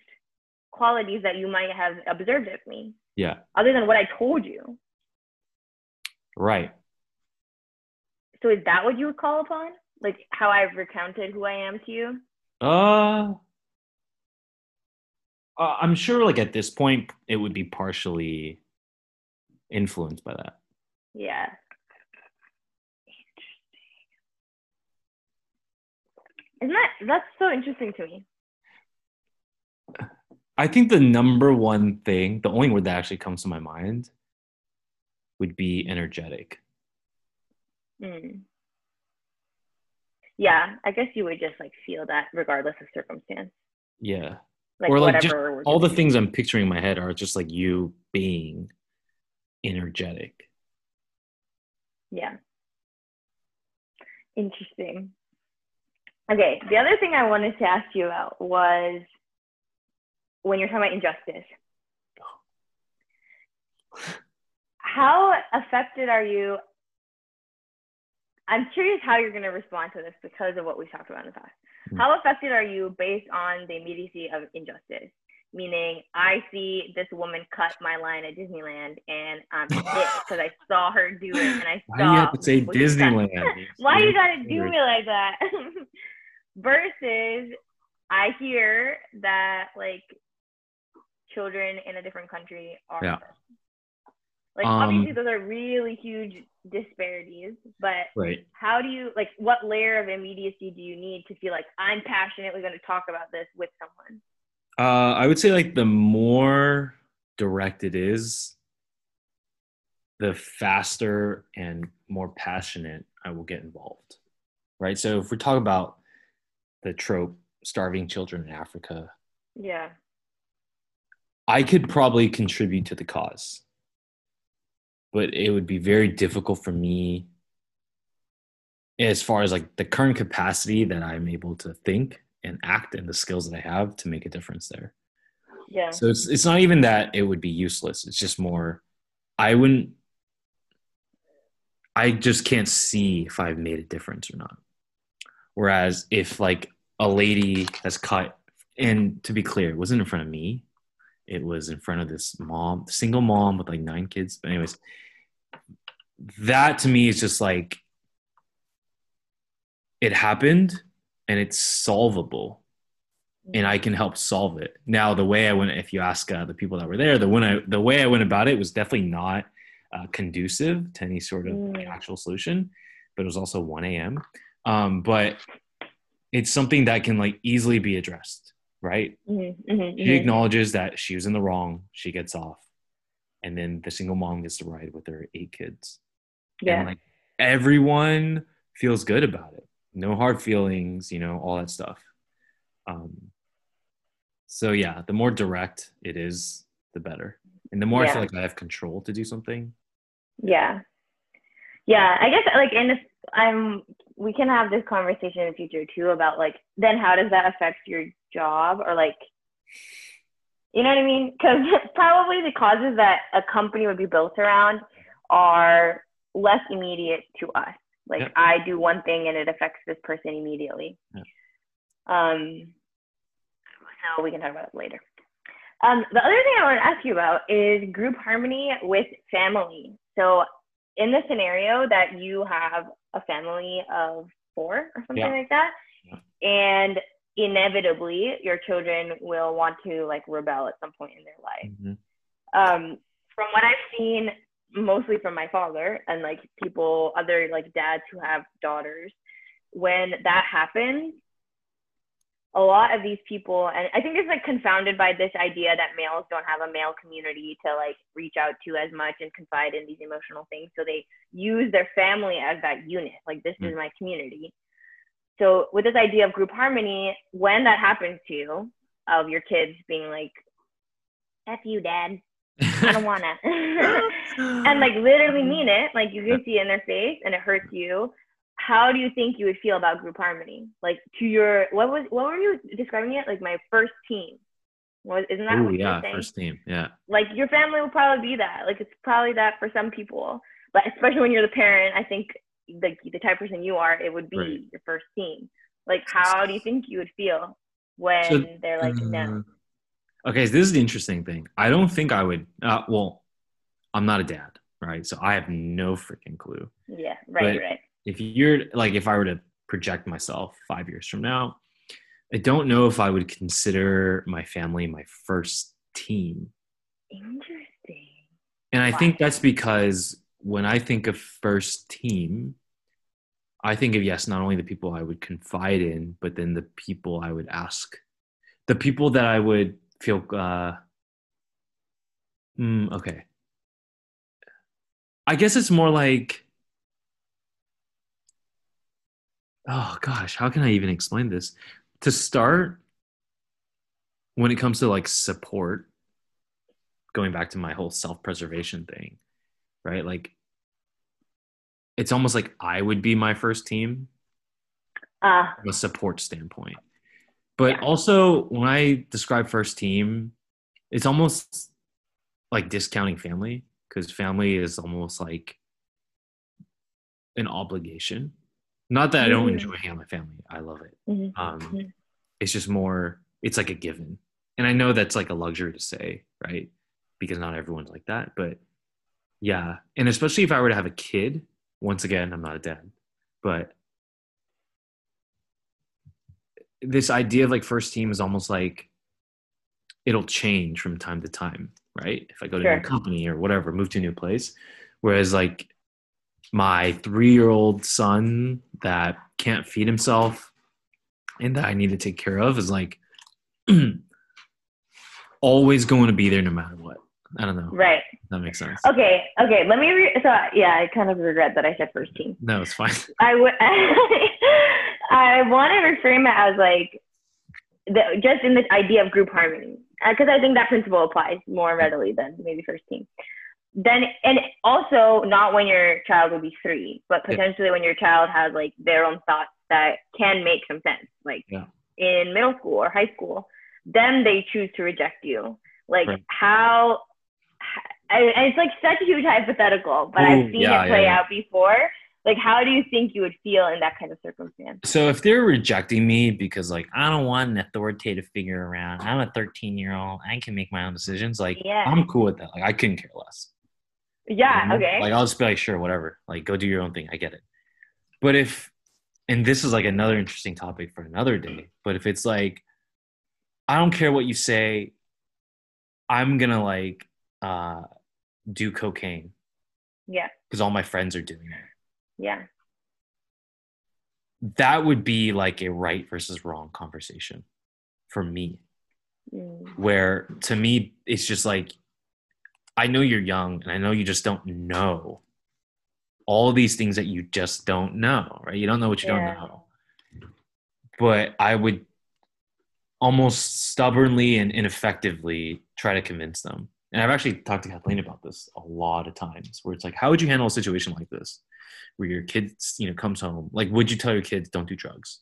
qualities that you might have observed of me, yeah other than what I told you. right So is that what you would call upon? Like how I've recounted who I am to you? Uh, uh, I'm sure, like at this point, it would be partially influenced by that. Yeah. Isn't that that's so interesting to me? I think the number one thing, the only word that actually comes to my mind, would be energetic. Mm. Yeah, I guess you would just like feel that regardless of circumstance. Yeah, Like or like whatever just all the things I'm picturing in my head are just like you being energetic. Yeah. Interesting. Okay, the other thing I wanted to ask you about was when you're talking about injustice. How affected are you? I'm curious how you're going to respond to this because of what we've talked about in the past. Hmm. How affected are you based on the immediacy of injustice? Meaning, I see this woman cut my line at Disneyland, and I'm pissed because I saw her do it, and I Why saw. do you have to say what she cut. Disneyland? Why you gotta do me like that? Versus, I hear that like children in a different country are. Yeah. Like Um, obviously, those are really huge disparities. But Right. how do you like? What layer of immediacy do you need to feel like I'm passionately going to talk about this with someone? Uh, I would say like the more direct it is, the faster and more passionate I will get involved. Right. So if we talk about the trope starving children in Africa, Yeah. I could probably contribute to the cause, but it would be very difficult for me as far as like the current capacity that I'm able to think and act and the skills that I have to make a difference there. Yeah. So it's it's not even that it would be useless. It's just more I wouldn't I just can't see if I've made a difference or not. Whereas if like a lady has cut and to be clear, it wasn't in front of me. It was in front of this mom, single mom with like nine kids. But anyways, that to me is just like it happened and it's solvable and I can help solve it. Now, the way I went, if you ask uh, the people that were there, the when I, the way I went about it was definitely not uh, conducive to any sort of Mm. actual solution, but it was also 1 a.m. Um, but it's something that can like easily be addressed, right? Mhm, mhm, She mhm. acknowledges that she was in the wrong. She gets off, and then the single mom gets to ride with her eight kids. Yeah. And like everyone feels good about it. No hard feelings, you know, all that stuff. Um, so yeah, the more direct it is, the better. And the more I feel like I have control to do something. Yeah. Yeah. I guess like in I'm we can have this conversation in the future too about like then how does that affect your job or like you know what I mean? Because probably the causes that a company would be built around are less immediate to us. Like Yep. I do one thing and it affects this person immediately. Yep. Um, so we can talk about it later. Um, the other thing I want to ask you about is group harmony with family. So, in the scenario that you have a family of four or something Yeah. like that, Yeah. and inevitably your children will want to like rebel at some point in their life. Mhm. Um, from what I've seen, mostly from my father and like people, other like dads who have daughters, when that happens, a lot of these people, and I think it's like confounded by this idea that males don't have a male community to like reach out to as much and confide in these emotional things. So they use their family as that unit, like this is Mm. my community. So with this idea of group harmony, when that happens to you, of your kids being like, F you, dad, I don't wanna. and like literally mean it, like you can see it in their face and it hurts you. How do you think you would feel about group harmony? Like to your what was what were you describing it? Like my first team. Was isn't that Ooh, what yeah, first team. Yeah. Like your family will probably be that. Like it's probably that for some people. But especially when you're the parent, I think like the type of person you are, it would be Right. your first team. Like how do you think you would feel when So, they're like no? Uh, Okay, so this is the interesting thing. I don't think I would. Uh, well, I'm not a dad, right? So I have no freaking clue. Yeah, right, but- right. If you're like, if I were to project myself five years from now, I don't know if I would consider my family my first team. Interesting. And I think that's because when I think of first team, I think of yes, not only the people I would confide in, but then the people I would ask, the people that I would feel. Uh, mm, okay, I guess it's more like. Oh gosh, how can I even explain this? To start, when it comes to like support, going back to my whole self-preservation thing right like it's almost like i would be my first team Uh from a support standpoint but Yeah. also when i describe first team it's almost like discounting family because family is almost like an obligation not that i don't Mhm. enjoy hanging out with my family. I love it. Mhm. um, Mhm. it's just more it's like a given. And i know that's like a luxury to say right? Because not everyone's like that but yeah. And especially if i were to have a kid once again i'm not a dad but this idea of like first team is almost like it'll change from time to time right? If i go to a new company or whatever move to a new place. Whereas like my three year old son that can't feed himself and that I need to take care of is like always going to be there no matter what. I don't know. Right. That makes sense. Okay. Okay. Let me. Re- so yeah, I kind of regret that I said first team. No, it's fine. I would. I want to reframe it as like, the, just in this idea of group harmony, because I think that principle applies more readily than maybe first team. Then and also not when your child will be three, but Yeah. potentially when your child has like their own thoughts that can make some sense, like Yeah. in middle school or high school, then they choose to reject you. Like Right. how, and and it's like such a huge hypothetical, but Ooh, I've seen yeah, it play yeah, yeah. out before. Like, how do you think you would feel in that kind of circumstance? So if they're rejecting me because like I don't want an authoritative figure around, I'm a 13 year old, I can make my own decisions. Like Yeah. I'm cool with that. Like I couldn't care less. Yeah. you know? Okay. Like I'll just be like, sure, whatever. Like go do your own thing. I get it. But if, and this is like another interesting topic for another day. But if it's like, I don't care what you say, I'm gonna like uh, do cocaine yeah. because all my friends are doing it. Yeah. That would be like a right versus wrong conversation for me. Mm. where to me it's just like I know you're young and I know you just don't know all these things that you just don't know, right? You don't know what you Yeah. don't know. But I would almost stubbornly and ineffectively try to convince them. And I've actually talked to Kathleen about this a lot of times where it's like, how would you handle a situation like this? Where your kid, you know, comes home. Like, would you tell your kids don't do drugs?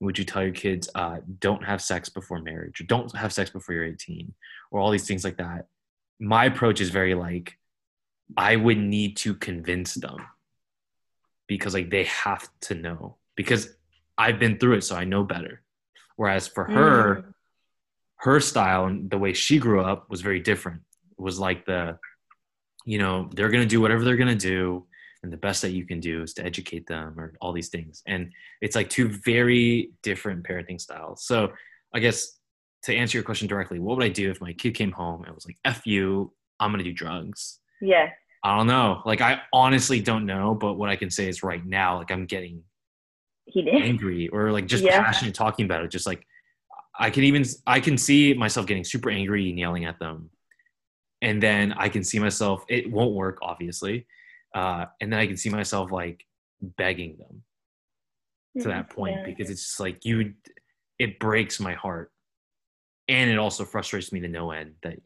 Would you tell your kids uh, don't have sex before marriage or don't have sex before you're 18 or all these things like that? My approach is very like, I would need to convince them because like they have to know because I've been through it, so I know better. Whereas for her, Mm. her style and the way she grew up was very different. It was like the, you know, they're gonna do whatever they're gonna do, and the best that you can do is to educate them or all these things. And it's like two very different parenting styles. So I guess to answer your question directly, what would I do if my kid came home and was like, "F you, I'm gonna do drugs." Yeah. I don't know. Like I honestly don't know, but what I can say is right now, like I'm getting He did. angry or like just Yeah. passionate talking about it. Just like I can even I can see myself getting super angry and yelling at them, and then I can see myself. It won't work, obviously, uh, and then I can see myself like begging them to that point Yeah. because it's just like you. It breaks my heart, and it also frustrates me to no end that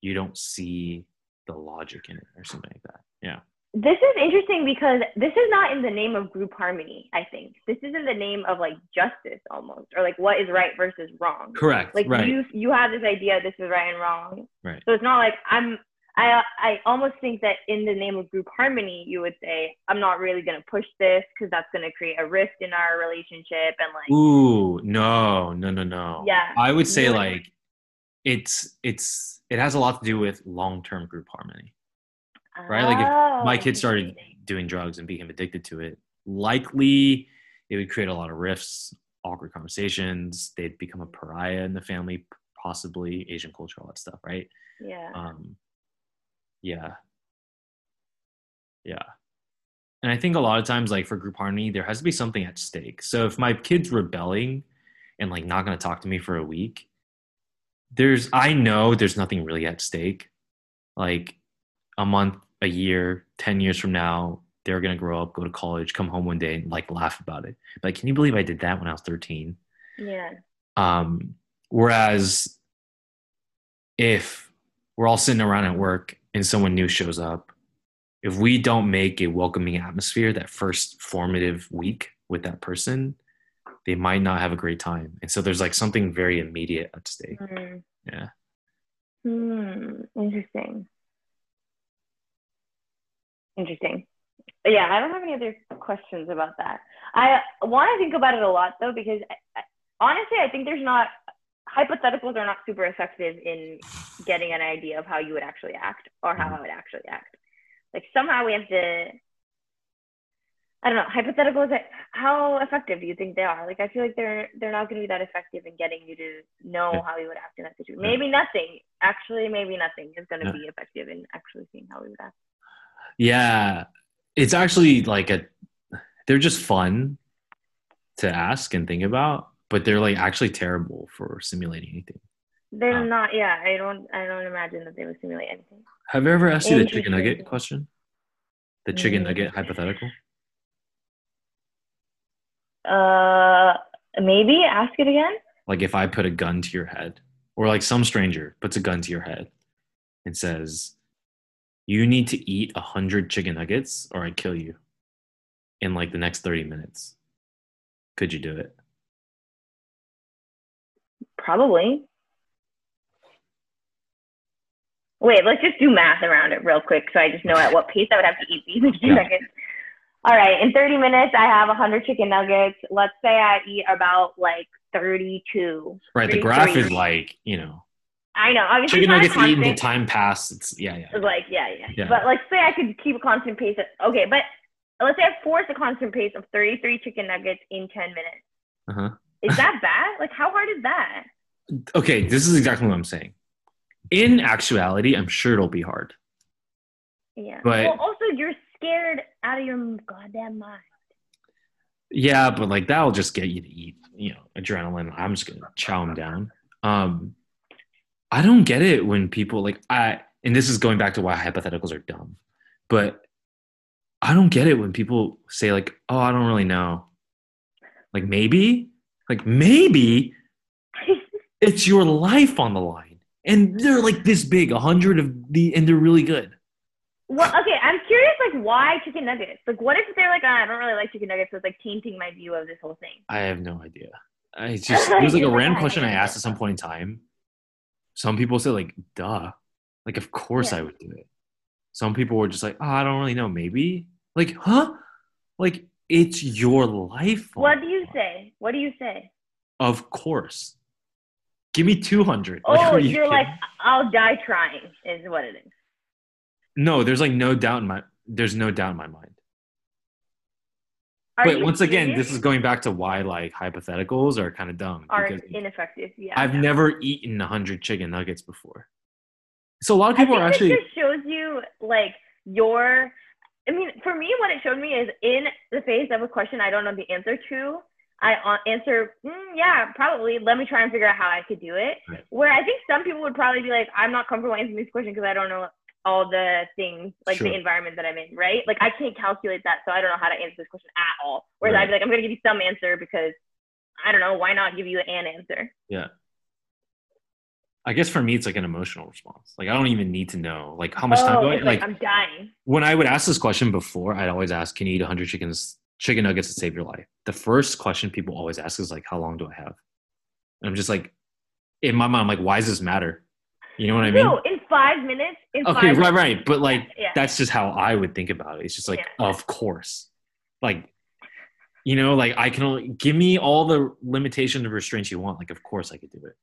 you don't see the logic in it or something like that. Yeah. This is interesting because this is not in the name of group harmony, I think. This is in the name of like justice almost, or like what is right versus wrong. Correct. Like right. you you have this idea this is right and wrong. Right. So it's not like I'm I I almost think that in the name of group harmony you would say I'm not really gonna push this because that's gonna create a rift in our relationship and like Ooh, no, no, no, no. Yeah. I would say Yeah. like it's it's it has a lot to do with long term group harmony. right? Like, if Oh, My kid started doing drugs and became addicted to it. Likely it would create a lot of rifts, awkward conversations. They'd become a pariah in the family, possibly Asian culture, all that stuff, right? Yeah. um yeah. Yeah. And i think a lot of times like for group harmony there has to be something at stake. So if my kid's rebelling and like not going to talk to me for a week there's i know there's nothing really at stake. Like a month a year 10 years from now they're going to grow up go to college come home one day and like laugh about it. Like can you believe i did that when i was 13 yeah. um, whereas if we're all sitting around at work and someone new shows up, if we don't make a welcoming atmosphere that first formative week with that person, they might not have a great time. And so there's like something very immediate at stake. Mm. Yeah. Hmm. Interesting. Interesting. Yeah, I don't have any other questions about that. I want to think about it a lot though, because I, I, honestly, I think there's not hypotheticals are not super effective in getting an idea of how you would actually act or how mm. I would actually act. Like somehow we have to. I don't know. Hypotheticals. How effective do you think they are? Like I feel like they're they're not going to be that effective in getting you to know how you would act in that situation. Maybe nothing. Actually, maybe nothing is going to be effective in actually seeing how we would act. Yeah. It's actually like a, they're just fun to ask and think about, but they're like actually terrible for simulating anything. They're Oh. not. Yeah, I don't. I don't imagine that they would simulate anything. Have you ever asked you the chicken nugget question? The chicken Mm. nugget hypothetical? Uh, maybe ask it again. Like if I put a gun to your head, or like some stranger puts a gun to your head and says, You need to eat a hundred chicken nuggets, or I kill you in like the next thirty minutes. Could you do it? Probably. Wait, let's just do math around it real quick so I just know at what pace I would have to eat these chicken Yeah. nuggets. All right, in 30 minutes, I have 100 chicken nuggets. Let's say I eat about like 32. Right. The graph is like you know I know. Obviously, chicken nuggets a eaten, the time passed. It's yeah, yeah. It's like, yeah, yeah, Yeah. But let's say I could keep a constant pace. Of, okay, but let's say I force a constant pace of 33 chicken nuggets in 10 minutes. Uh-huh. Is that bad? Like, how hard is that? Okay, this is exactly what I'm saying. In actuality, I'm sure it'll be hard. Yeah. But- well, also, you're scared out of your goddamn mind. Yeah, but like that'll just get you to eat, you know, adrenaline. I'm just gonna chow them down. Um, I don't get it when people like I, and this is going back to why hypotheticals are dumb, but I don't get it when people say like, "Oh, I don't really know." Like maybe, like maybe it's your life on the line, and they're like this big, a hundred of the, and they're really good. Well, okay, I'm curious, like, why chicken nuggets? Like, what if they're like, "Ah, I don't really like chicken nuggets, so it's like tainting my view of this whole thing? I have no idea. I just it was like a random question I asked at some point in time. Some people said like, "Duh," like of course Yeah. I would do it. Some people were just like, "Oh, I don't really know, maybe." Like, huh? Like it's your life. What do you say? What do you say? Of course. Give me two hundred. Oh, you're like, I'll die trying, is what it is. no. There's like no doubt in my. There's no doubt in my mind. Are but you once again, this is going back to why like hypotheticals are kind of dumb. are ineffective. Yeah. I've never eaten a hundred chicken nuggets before. So a lot of people are actually it just shows you like your. I mean, for me, what it showed me is in the face of a question I don't know the answer to. I uh, answer, mm, yeah, probably. Let me try and figure out how I could do it. Right. Where I think some people would probably be like, I'm not comfortable answering this question because I don't know all the things, like Sure. the environment that I'm in, right? Like I can't calculate that, so I don't know how to answer this question at all. Whereas Right. I'd be like, I'm gonna give you some answer because I don't know, why not give you an answer? Yeah. I guess for me, it's like an emotional response. Like I don't even need to know like how much time oh, do I, like, like I'm dying. when I would ask this question before, I'd always ask, "Can you eat 100 chickens, chicken nuggets to save your life?" The first question people always ask is like, "How long do I have?" And I'm just like, in my mind, I'm like, "Why does this matter?" You know what I mean? no, in five minutes. In okay, five right, right. But like, Yeah. that's just how I would think about it. It's just like, Yeah. of course, like. You know, like I can only give me all the limitations and restraints you want. Like, of course I could do it.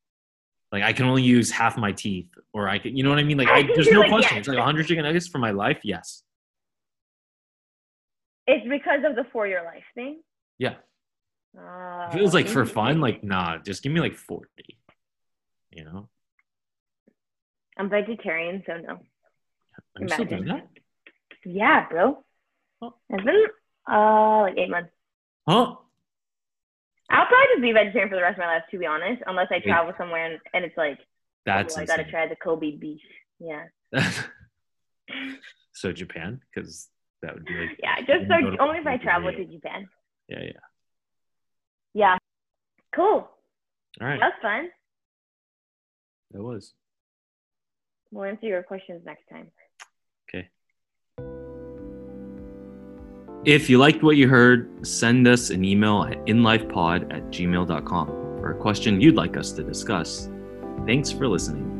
Like I can only use half my teeth, or I can, you know what I mean? Like, I, there's no like, question. yeah. It's like 100 chicken nuggets for my life. Yes. It's because of the for your life thing. Yeah. Uh, If it was like for fun, like nah, just give me like 40. You know? I'm vegetarian, so no. I'm still doing that. Yeah, bro. Oh. It's been uh like eight months. Huh? I'll probably just be vegetarian for the rest of my life, to be honest, unless I travel somewhere and, and it's like, That's oh, I gotta try the Kobe beef. Yeah, so Japan, because that would be like yeah. Just so only if I travel to Japan. yeah, yeah. Yeah. Cool. All right, That was fun. that was We'll answer your questions next time. okay. If you liked what you heard, send us an email at inlifepod at gmail.com for a question you'd like us to discuss. Thanks for listening.